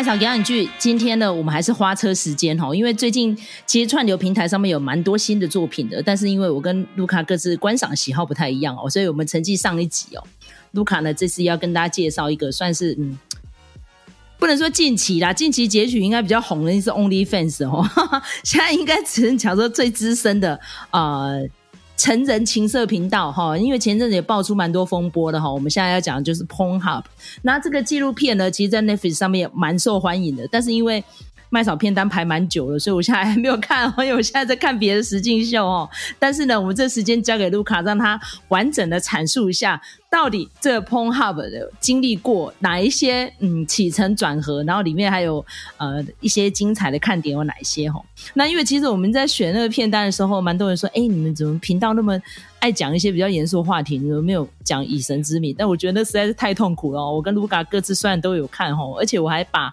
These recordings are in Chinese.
麦嫂讲两句。今天呢，我们还是花车时间哈，因为最近其实串流平台上面有蛮多新的作品的，但是因为我跟卢卡各自观赏喜好不太一样哦，所以我们成绩上一集哦，卢卡呢这次要跟大家介绍一个算是嗯，不能说近期啦，近期结局应该比较红的是 OnlyFans 哦，现在应该只能讲说最资深的啊。成人情色频道哈，因为前阵子也爆出蛮多风波的哈，我们现在要讲的就是 Pornhub。那这个纪录片呢，其实，在 Netflix 上面也蛮受欢迎的，但是因为麦嫂片单排蛮久了，所以我现在还没有看，因为我现在在看别的实境秀哦。但是呢，我们这时间交给卢卡，让他完整的阐述一下。到底这个 Pornhub 的经历过哪一些嗯起承转合，然后里面还有呃一些精彩的看点有哪一些齁？那因为其实我们在选那个片单的时候，蛮多人说，哎，你们怎么频道那么爱讲一些比较严肃的话题？你们没有讲以神之名？但我觉得那实在是太痛苦了。我跟卢卡各自虽然都有看齁，而且我还把。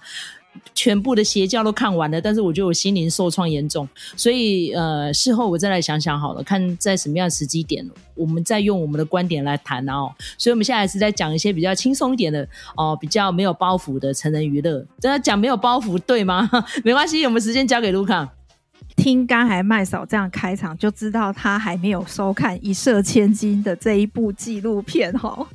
全部的邪教都看完了，但是我觉得我心灵受创严重，所以呃，事后我再来想想好了，看在什么样的时机点，我们再用我们的观点来谈哦。所以我们现在是在讲一些比较轻松一点的哦、比较没有包袱的成人娱乐。真的讲没有包袱对吗？没关系，我们时间交给卢卡。听刚才麦嫂这样开场，就知道他还没有收看《一射千金》的这一部纪录片哈。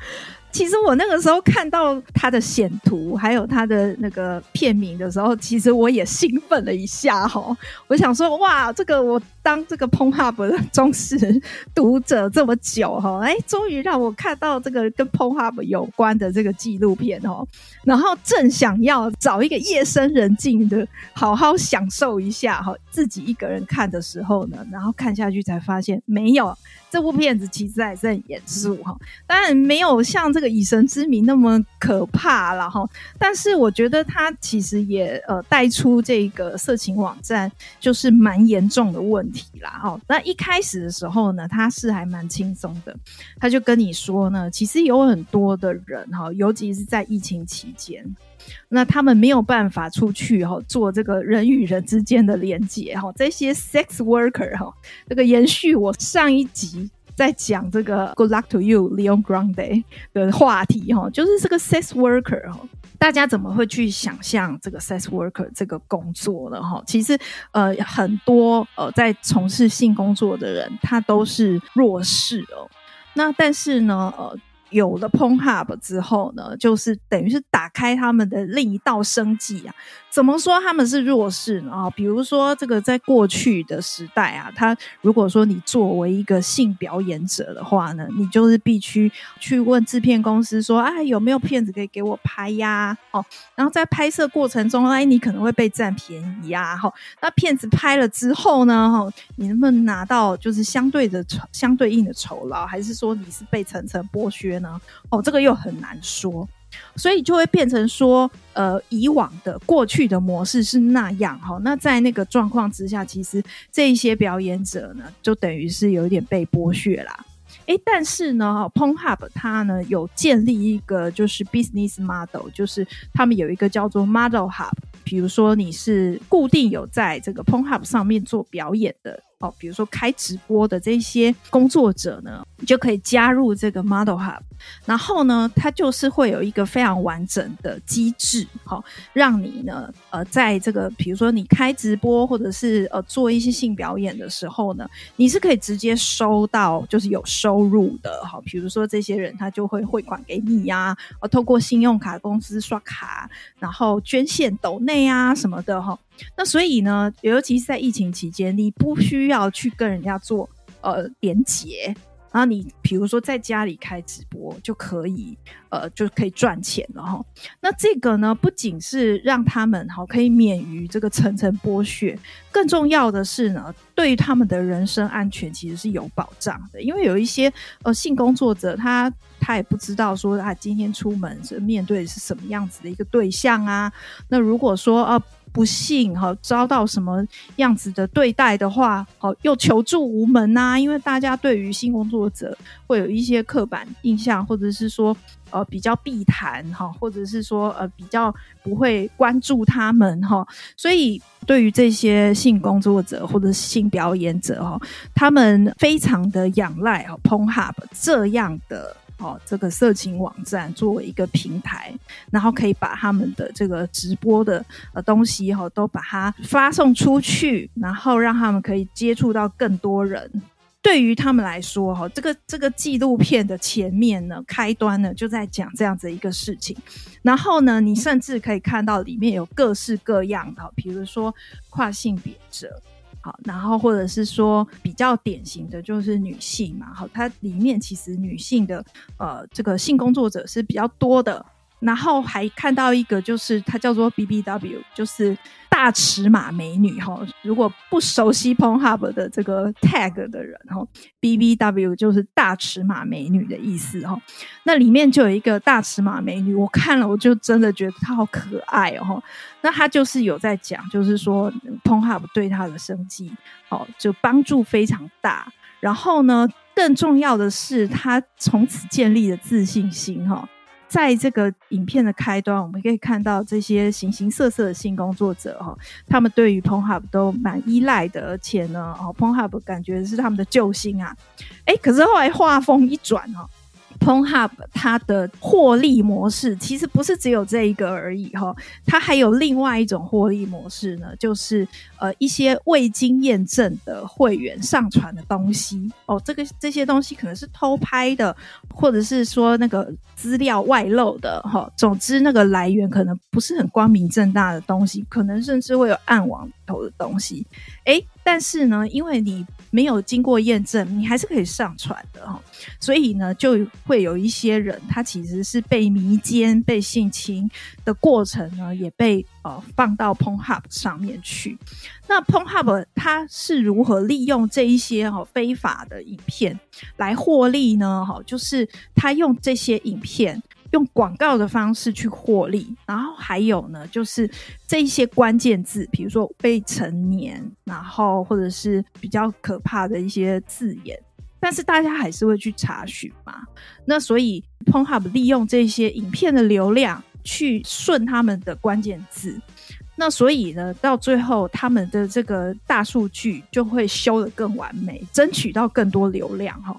其实我那个时候看到他的显图，还有他的那个片名的时候，其实我也兴奋了一下哈。我想说，哇，这个我当这个 p o n h u b 的忠实读者这么久哈，哎，终于让我看到这个跟 p o n h u b 有关的这个纪录片哦。然后正想要找一个夜深人静的，好好享受一下哈，自己一个人看的时候呢，然后看下去才发现没有。这部片子其实还是很严肃哈，当然没有像这个以神之名那么可怕了哈。但是我觉得它其实也呃带出这个色情网站就是蛮严重的问题啦哈。那一开始的时候呢，它是还蛮轻松的，他就跟你说呢，其实有很多的人哈，尤其是在疫情期间。那他们没有办法出去哈，做这个人与人之间的连接哈。这些 sex worker 哈，这个延续我上一集在讲这个 Good luck to you Leon Grande 的话题哈，就是这个 sex worker 哈，大家怎么会去想象这个 sex worker 这个工作呢哈？其实呃，很多呃在从事性工作的人，他都是弱势哦。那但是呢呃。有了 Pornhub 之后呢，就是等于是打开他们的另一道生计啊。怎么说他们是弱势呢？啊，比如说这个在过去的时代啊，他如果说你作为一个性表演者的话呢，你就是必须去问制片公司说，哎，有没有片子可以给我拍呀？哦，然后在拍摄过程中，哎，你可能会被占便宜呀。哈，那片子拍了之后呢，哈，你能不能拿到就是相对的相对应的酬劳，还是说你是被层层剥削呢？哦，这个又很难说。所以就会变成说，呃，以往的过去的模式是那样哈。那在那个状况之下，其实这一些表演者呢，就等于是有一点被剥削啦。哎，但是呢，Pon Hub 它呢有建立一个就是 business model，就是他们有一个叫做 Model Hub。比如说你是固定有在这个 Pon Hub 上面做表演的。哦，比如说开直播的这些工作者呢，你就可以加入这个 Model Hub，然后呢，它就是会有一个非常完整的机制，好、哦，让你呢，呃，在这个比如说你开直播或者是呃做一些性表演的时候呢，你是可以直接收到，就是有收入的，好、哦，比如说这些人他就会汇款给你呀、啊，呃，透过信用卡公司刷卡，然后捐献抖内啊什么的，哈、那所以呢，尤其是在疫情期间，你不需要去跟人家做呃连接，然后你比如说在家里开直播就可以，呃，就可以赚钱了哈。那这个呢，不仅是让他们哈可以免于这个层层剥削，更重要的是呢，对于他们的人身安全其实是有保障的。因为有一些呃性工作者，他他也不知道说他今天出门是面对的是什么样子的一个对象啊。那如果说呃。不幸哈遭到什么样子的对待的话，好又求助无门呐、因为大家对于性工作者会有一些刻板印象，或者是说呃比较避谈哈，或者是说呃比较不会关注他们哈。所以对于这些性工作者或者性表演者哈，他们非常的仰赖哦 Pornhub 这样的。哦，这个色情网站作为一个平台，然后可以把他们的这个直播的呃东西哈、哦，都把它发送出去，然后让他们可以接触到更多人。对于他们来说，哈，这个这个纪录片的前面呢，开端呢就在讲这样子一个事情。然后呢，你甚至可以看到里面有各式各样的，比如说跨性别者，好，然后或者是说比较典型的就是女性嘛，好，它里面其实女性的呃这个性工作者是比较多的。然后还看到一个，就是它叫做 BBW，就是大尺码美女哈。如果不熟悉 Pornhub 的这个 tag 的人哈，BBW 就是大尺码美女的意思哈。那里面就有一个大尺码美女，我看了我就真的觉得她好可爱哦。那她就是有在讲，就是说 Pornhub 对她的生计哦，就帮助非常大。然后呢，更重要的是，她从此建立了自信心哈。在这个影片的开端，我们可以看到这些形形色色的性工作者哈，他们对于 p o n h u b 都蛮依赖的，而且呢，哦 p o n h u b 感觉是他们的救星啊，诶，可是后来画风一转哈。Pornhub 它的获利模式其实不是只有这一个而已哈，它还有另外一种获利模式呢，就是呃一些未经验证的会员上传的东西。哦，这个这些东西可能是偷拍的，或者是说那个资料外漏的哈，总之那个来源可能不是很光明正大的东西，可能甚至会有暗网头的东西，诶，但是呢，因为你没有经过验证，你还是可以上传的哈，所以呢，就会有一些人，他其实是被迷奸、被性侵的过程呢，也被呃放到 Pornhub 上面去。那 Pornhub 它是如何利用这一些哈非法的影片来获利呢？哈，就是他用这些影片。用广告的方式去获利，然后还有呢，就是这一些关键字，比如说未成年，然后或者是比较可怕的一些字眼，但是大家还是会去查询嘛。那所以 Pornhub 利用这些影片的流量去顺他们的关键字，那所以呢，到最后他们的这个大数据就会修得更完美，争取到更多流量哈。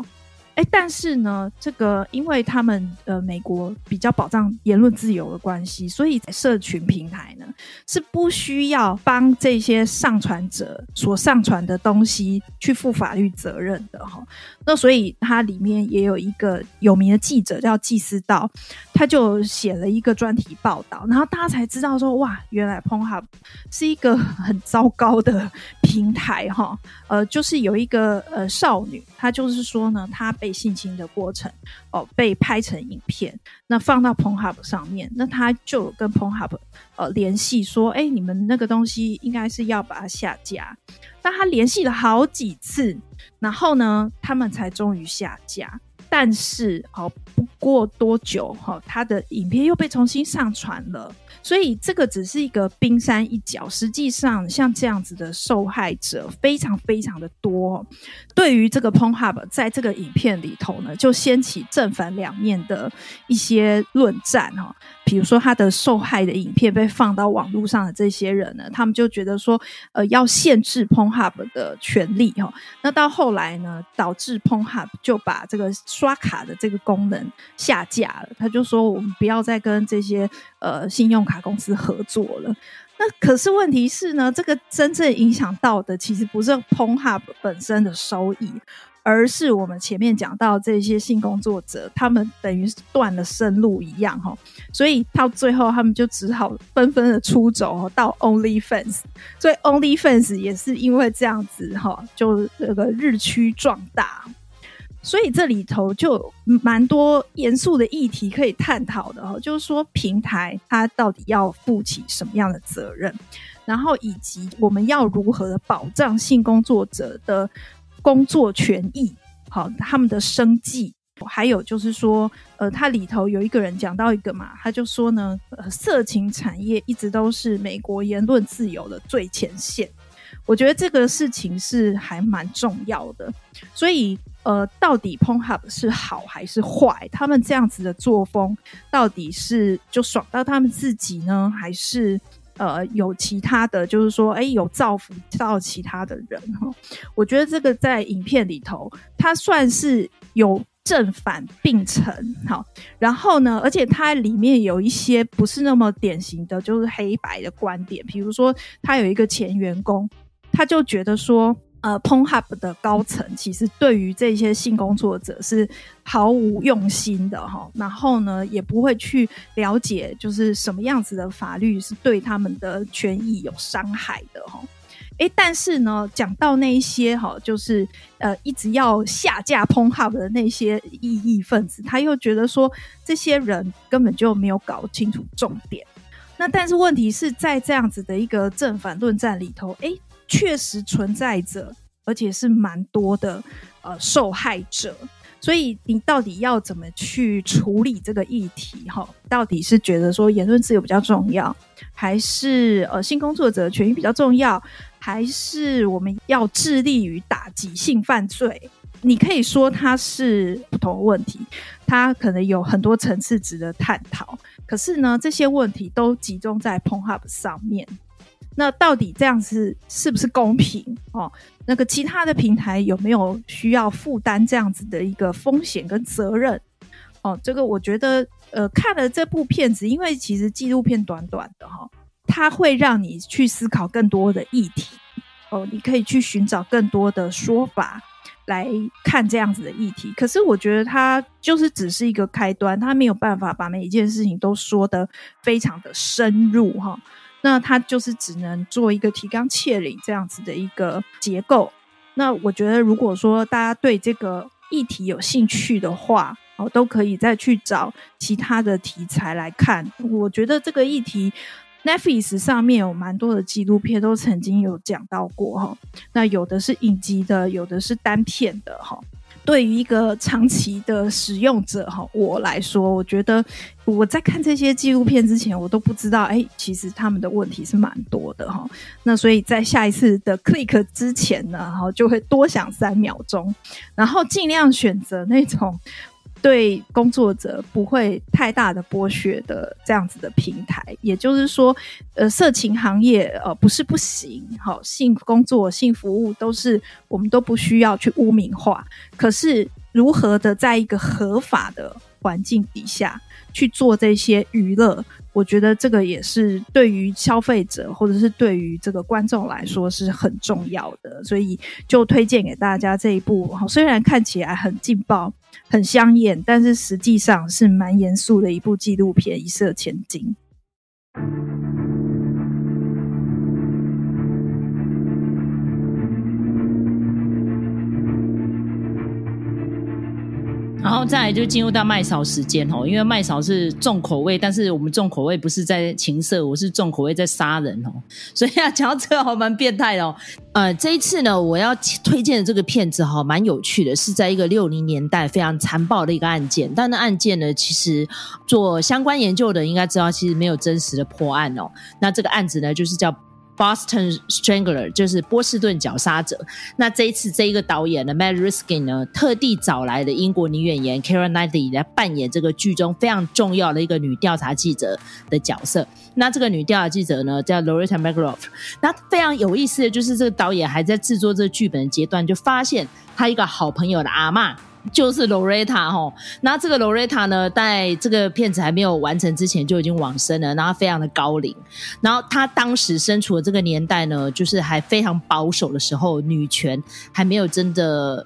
哎，但是呢，这个因为他们呃美国比较保障言论自由的关系，所以在社群平台呢是不需要帮这些上传者所上传的东西去负法律责任的哈。那所以它里面也有一个有名的记者叫纪思道，他就写了一个专题报道，然后大家才知道说哇，原来 p o n h u b 是一个很糟糕的平台哈。呃，就是有一个呃少女，她就是说呢，她。被性侵的过程哦，被拍成影片，那放到 Pornhub 上面，那她就跟 Pornhub 呃联系说，哎，你们那个东西应该是要把它下架。那他联系了好几次，然后呢，他们才终于下架。但是哦，不过多久哈，他的影片又被重新上传了。所以这个只是一个冰山一角，实际上像这样子的受害者非常非常的多。对于这个 p o n h u b 在这个影片里头呢，就掀起正反两面的一些论战哈。比如说，他的受害的影片被放到网络上的这些人呢，他们就觉得说，呃，要限制 PonHub 的权利哈。那到后来呢，导致 PonHub 就把这个刷卡的这个功能下架了。他就说，我们不要再跟这些呃信用卡公司合作了。那可是问题是呢，这个真正影响到的其实不是 PonHub 本身的收益。而是我们前面讲到这些性工作者，他们等于是断了生路一样哈，所以到最后他们就只好纷纷的出走到 OnlyFans，所以 OnlyFans 也是因为这样子哈，就这个日趋壮大，所以这里头就蛮多严肃的议题可以探讨的哈，就是说平台它到底要负起什么样的责任，然后以及我们要如何保障性工作者的。工作权益，好，他们的生计，还有就是说，呃，它里头有一个人讲到一个嘛，他就说呢，呃，色情产业一直都是美国言论自由的最前线。我觉得这个事情是还蛮重要的。所以，呃，到底 Pon Hub 是好还是坏？他们这样子的作风，到底是就爽到他们自己呢，还是？呃，有其他的就是说，哎，有造福到其他的人哈。我觉得这个在影片里头，它算是有正反并陈，好，然后呢，而且它里面有一些不是那么典型的，就是黑白的观点。比如说，他有一个前员工，他就觉得说，呃 p o n h u b 的高层其实对于这些性工作者是毫无用心的，哈，然后呢，也不会去了解，就是什么样子的法律是对他们的权益有伤害的，哈。诶，但是呢，讲到那一些哈，就是呃，一直要下架 p o n h u b 的那些异议分子，他又觉得说，这些人根本就没有搞清楚重点。那但是问题是在这样子的一个正反论战里头，诶，确实存在着，而且是蛮多的呃受害者。所以你到底要怎么去处理这个议题？哈，到底是觉得说言论自由比较重要，还是呃性工作者权益比较重要？还是我们要致力于打击性犯罪？你可以说它是不同的问题，它可能有很多层次值得探讨。可是呢，这些问题都集中在 Pornhub 上面。那到底这样子是不是公平？哦，那个其他的平台有没有需要负担这样子的一个风险跟责任？哦，这个我觉得，呃，看了这部片子，因为其实纪录片短短的哈。它会让你去思考更多的议题哦，你可以去寻找更多的说法来看这样子的议题。可是我觉得它就是只是一个开端，它没有办法把每一件事情都说得非常的深入哈。那它就是只能做一个提纲挈领这样子的一个结构。那我觉得如果说大家对这个议题有兴趣的话，哦，都可以再去找其他的题材来看。我觉得这个议题。Netflix 上面有蛮多的纪录片，都曾经有讲到过哈。那有的是影集的，有的是单片的哈。对于一个长期的使用者哈，我来说，我觉得我在看这些纪录片之前，我都不知道，哎，其实他们的问题是蛮多的哈。那所以在下一次的 click 之前呢，哈，就会多想三秒钟，然后尽量选择那种。对工作者不会太大的剥削的这样子的平台，也就是说，呃，色情行业呃不是不行，好，性工作、性服务都是我们都不需要去污名化。可是如何的在一个合法的环境底下去做这些娱乐，我觉得这个也是对于消费者或者是对于这个观众来说是很重要的，所以就推荐给大家这一部。虽然看起来很劲爆。很香艳，但是实际上是蛮严肃的一部纪录片，《一色千金》。然后再来就进入到麦嫂时间哦，因为麦嫂是重口味，但是我们重口味不是在情色，我是重口味在杀人哦，所以要讲到这个还蛮变态的哦。呃，这一次呢，我要推荐的这个片子哈，蛮有趣的，是在一个六零年代非常残暴的一个案件，但那案件呢，其实做相关研究的应该知道，其实没有真实的破案哦。那这个案子呢，就是叫。Boston Strangler 就是波士顿绞杀者。那这一次，这一个导演的，Matt Riskin 呢，特地找来的英国女演员 Keira Knightley 来扮演这个剧中非常重要的一个女调查记者的角色。那这个女调查记者呢，叫 Loretta McLaughlin。那非常有意思的就是，这个导演还在制作这个剧本的阶段，就发现他一个好朋友的阿嬷。就是罗瑞塔哈，那这个罗瑞塔呢，在这个片子还没有完成之前就已经往生了，然后非常的高龄，然后她当时身处的这个年代呢，就是还非常保守的时候，女权还没有真的。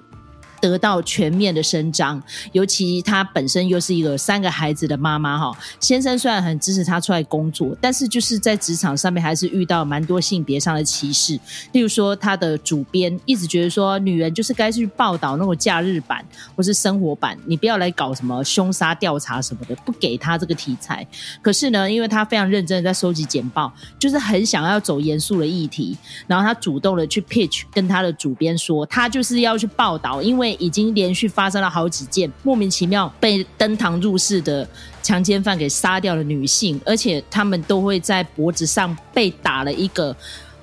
得到全面的伸张，尤其她本身又是一个三个孩子的妈妈哈。先生虽然很支持她出来工作，但是就是在职场上面还是遇到蛮多性别上的歧视。例如说，她的主编一直觉得说，女人就是该去报道那种假日版或是生活版，你不要来搞什么凶杀调查什么的，不给她这个题材。可是呢，因为她非常认真的在收集简报，就是很想要走严肃的议题，然后她主动的去 pitch 跟她的主编说，她就是要去报道，因为。已经连续发生了好几件莫名其妙被登堂入室的强奸犯给杀掉的女性，而且他们都会在脖子上被打了一个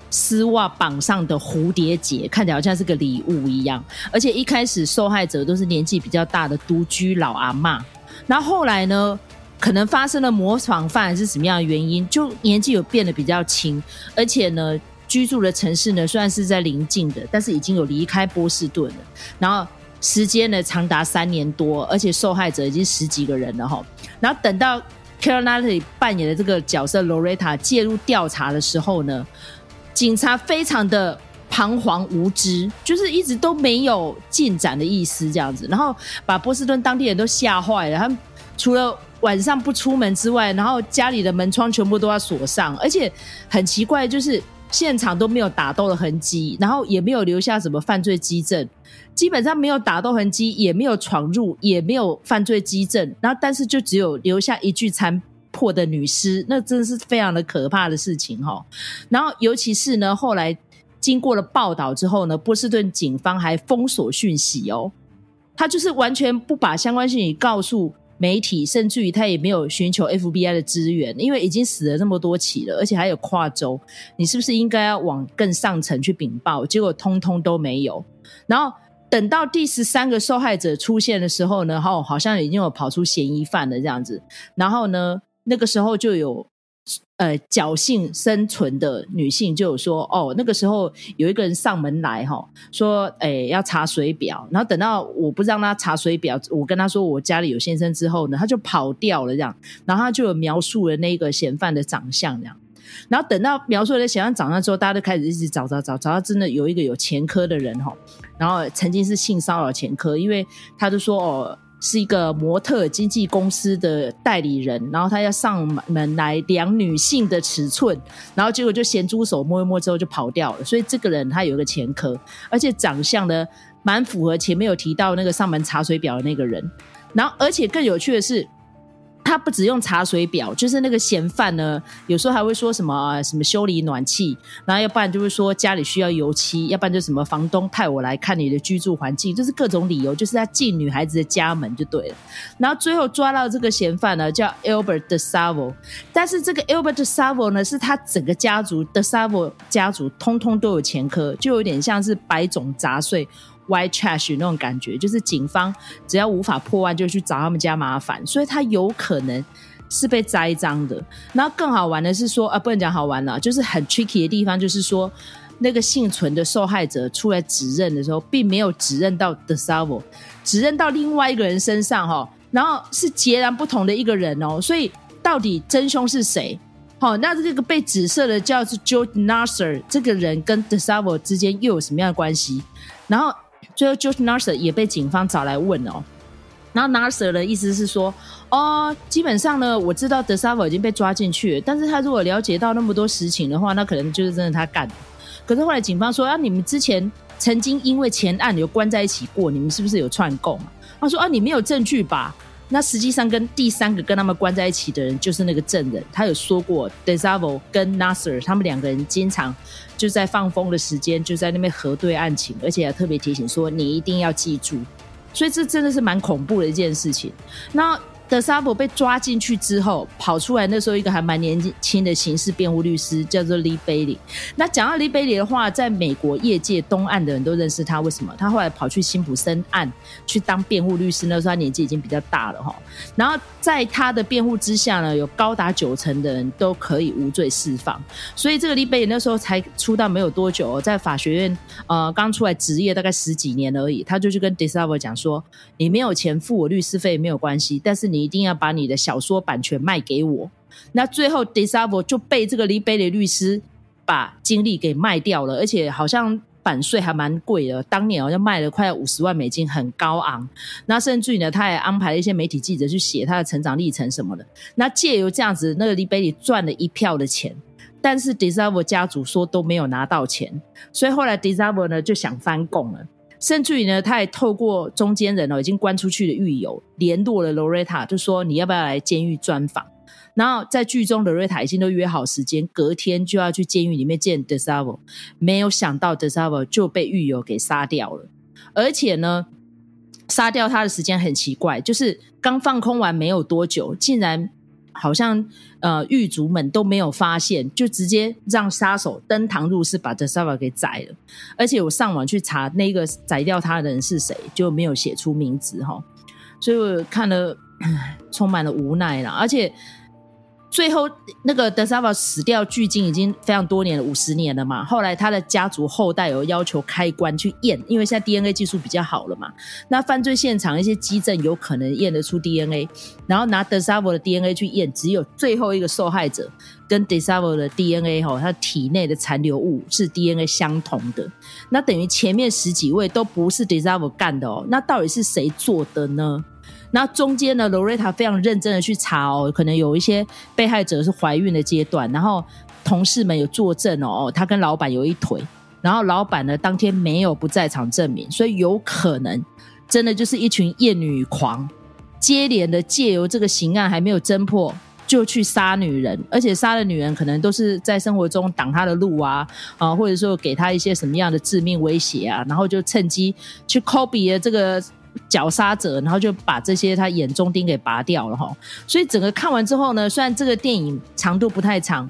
丝袜绑上的蝴蝶结，看起来好像是个礼物一样。而且一开始受害者都是年纪比较大的独居老阿嬷，然后后来呢，可能发生了模仿犯还是什么样的原因，就年纪有变得比较轻，而且呢。居住的城市呢，虽然是在邻近的，但是已经有离开波士顿了。然后时间呢长达三年多，而且受害者已经十几个人了哈。然后等到 Keira Knightley 扮演的这个角色 Loretta 介入调查的时候呢，警察非常的彷徨无知，就是一直都没有进展的意思这样子，然后把波士顿当地人都吓坏了。他们除了晚上不出门之外，然后家里的门窗全部都要锁上，而且很奇怪，就是现场都没有打斗的痕迹，然后也没有留下什么犯罪迹证，基本上没有打斗痕迹，也没有闯入，也没有犯罪迹证，然后但是就只有留下一具残破的女尸，那真的是非常的可怕的事情哈。然后尤其是呢，后来经过了报道之后呢，波士顿警方还封锁讯息哦，他就是完全不把相关讯息告诉。媒体甚至于他也没有寻求 FBI 的支援，因为已经死了那么多起了，而且还有跨州，你是不是应该要往更上层去禀报？结果通通都没有。然后等到第十三个受害者出现的时候呢，哦，好像已经有跑出嫌疑犯了这样子。然后呢，那个时候就有。呃，侥幸生存的女性就有说，哦，那个时候有一个人上门来哈，说，哎，要查水表，然后等到我不让他查水表，我跟他说我家里有先生之后呢，他就跑掉了这样，然后他就有描述了那个嫌犯的长相这样，然后等到描述了嫌犯长相之后，大家都开始一直找找找，找到真的有一个有前科的人哈，然后曾经是性骚扰前科，因为他就说哦。是一个模特经纪公司的代理人，然后他要上门来量女性的尺寸，然后结果就咸猪手摸一摸之后就跑掉了。所以这个人他有一个前科，而且长相呢蛮符合前面有提到那个上门查水表的那个人。然后而且更有趣的是。他不只用查水表，就是那个嫌犯呢，有时候还会说什么啊什么修理暖气，然后要不然就是说家里需要油漆，要不然就什么房东派我来看你的居住环境，就是各种理由，就是他进女孩子的家门就对了。然后最后抓到这个嫌犯呢，叫 Albert De Savo，但是这个 Albert De Savo 呢，是他整个家族 De Savo 家族通通都有前科，就有点像是百种杂碎。White trash 那种感觉，就是警方只要无法破案，就去找他们家麻烦，所以他有可能是被栽赃的。然后更好玩的是说，啊，不能讲好玩了，就是很 tricky 的地方，就是说那个幸存的受害者出来指认的时候，并没有指认到 DeSalvo，指认到另外一个人身上哈，然后是截然不同的一个人哦，所以到底真凶是谁？好，那这个被指涉的叫做 George Nasser，这个人跟 DeSalvo 之间又有什么样的关系？然后。最后，George Nassar 也被警方找来问哦。然后 Nassar 的意思是说，哦，基本上呢，我知道 d e s a v o 已经被抓进去了，但是他如果了解到那么多实情的话，那可能就是真的他干的。可是后来警方说，啊，你们之前曾经因为前案有关在一起过，你们是不是有串供？他说，啊，你没有证据吧？那实际上跟第三个跟他们关在一起的人就是那个证人，他有说过 DeSalvo 跟 Nasser 他们两个人经常就在放风的时间就在那边核对案情，而且还特别提醒说，你一定要记住，所以这真的是蛮恐怖的一件事情。那。德沙伯被抓进去之后，跑出来那时候，一个还蛮年轻的刑事辩护律师叫做 Lee Bailey。那讲到 Lee Bailey 的话，在美国业界东岸的人都认识他。为什么？他后来跑去辛普森案去当辩护律师，那时候他年纪已经比较大了哈。然后在他的辩护之下呢，有高达九成的人都可以无罪释放。所以这个 Lee Bailey 那时候才出道没有多久，在法学院呃刚出来执业大概十几年而已，他就去跟 Desabo 讲说：“你没有钱付我律师费没有关系，但是你。”你一定要把你的小说版权卖给我。那最后，DeSalvo 就被这个 Lee Bailey 律师把精力给卖掉了，而且好像版税还蛮贵的，当年好像卖了快五十万美金，很高昂。那甚至于呢，他还安排了一些媒体记者去写他的成长历程什么的。那借由这样子，那个 Lee Bailey 赚了一票的钱，但是 DeSalvo 家族说都没有拿到钱，所以后来 DeSalvo 呢就想翻供了。甚至于呢，他也透过中间人哦，已经关出去的狱友联络了 Loretta，就说你要不要来监狱专访？然后在剧中，Loretta 已经都约好时间，隔天就要去监狱里面见 Desavo，。没有想到 Desavo 就被狱友给杀掉了，而且呢，杀掉他的时间很奇怪，就是刚放空完没有多久，竟然。好像呃狱卒们都没有发现，就直接让杀手登堂入室，把这杀把给宰了。而且我上网去查那个宰掉他的人是谁，就没有写出名字哈。所以我看了，充满了无奈啦。而且最后那个德萨瓦死掉距今已经非常多年了，五十年了嘛。后来他的家族后代有要求开棺去验，因为现在 DNA 技术比较好了嘛。那犯罪现场一些基证有可能验得出 DNA，然后拿德萨瓦的 DNA 去验，只有最后一个受害者跟德萨瓦的 DNA 哈，他体内的残留物是 DNA 相同的。那等于前面十几位都不是德萨瓦干的哦。那到底是谁做的呢？那中间呢，罗瑞塔非常认真的去查哦，可能有一些被害者是怀孕的阶段，然后同事们有作证哦，他跟老板有一腿，然后老板呢当天没有不在场证明，所以有可能真的就是一群厌女狂，接连的借由这个刑案还没有侦破，就去杀女人，而且杀的女人可能都是在生活中挡他的路啊，啊，或者说给他一些什么样的致命威胁啊，然后就趁机去 copy 这个。绞杀者，然后就把这些他眼中钉给拔掉了哈。所以整个看完之后呢，虽然这个电影长度不太长，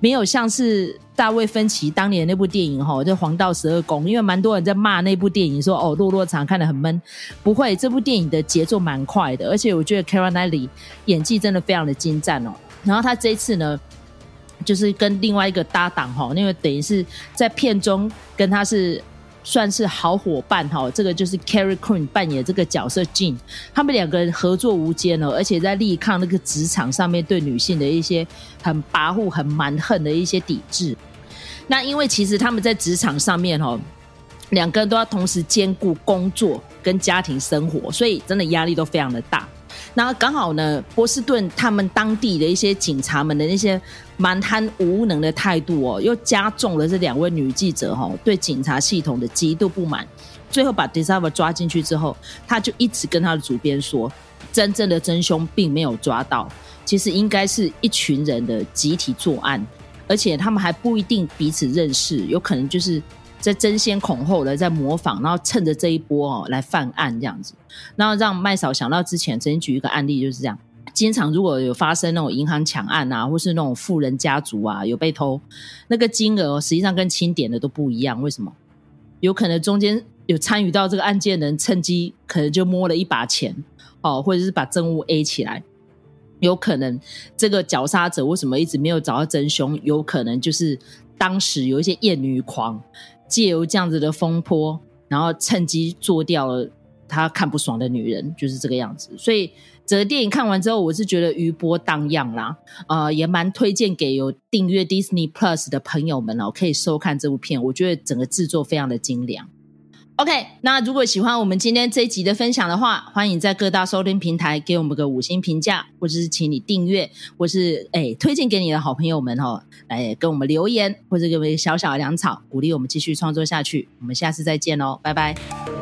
没有像是大卫芬奇当年那部电影哈，就《黄道十二宫》，因为蛮多人在骂那部电影说哦，落落长，看得很闷。不会，这部电影的节奏蛮快的，而且我觉得 Kara Knightley 演技真的非常的精湛哦。然后他这一次呢，就是跟另外一个搭档哈，因为等于是在片中跟他是。算是好伙伴哈，这个就是 Carrie Coon 扮演这个角色 Jean，他们两个人合作无间哦，而且在力抗那个职场上面对女性的一些很跋扈、很蛮横的一些抵制。那因为其实他们在职场上面哈，两个人都要同时兼顾工作跟家庭生活，所以真的压力都非常的大。然后刚好呢，波士顿他们当地的一些警察们的那些蛮贪无能的态度哦，又加重了这两位女记者哈、哦、对警察系统的极度不满。最后把 DeSalvo 抓进去之后，他就一直跟他的主编说，真正的真凶并没有抓到，其实应该是一群人的集体作案，而且他们还不一定彼此认识，有可能就是。在争先恐后的在模仿，然后趁着这一波哦来犯案这样子，然后让麦嫂想到之前曾经举一个案例就是这样，经常如果有发生那种银行抢案啊，或是那种富人家族啊有被偷，那个金额实际上跟清点的都不一样，为什么？有可能中间有参与到这个案件的人趁机可能就摸了一把钱哦，或者是把证物 A 起来，有可能这个绞杀者为什么一直没有找到真凶？有可能就是当时有一些厌女狂。借由这样子的风波，然后趁机做掉了他看不爽的女人，就是这个样子。所以整个电影看完之后，我是觉得余波荡漾啦，呃，也蛮推荐给有订阅 Disney Plus 的朋友们哦，可以收看这部片。我觉得整个制作非常的精良。OK，那如果喜欢我们今天这一集的分享的话，欢迎在各大收听平台给我们个五星评价，或者是请你订阅，或是哎推荐给你的好朋友们哦，来跟我们留言，或者给我们小小的粮草，鼓励我们继续创作下去。我们下次再见喽，拜拜。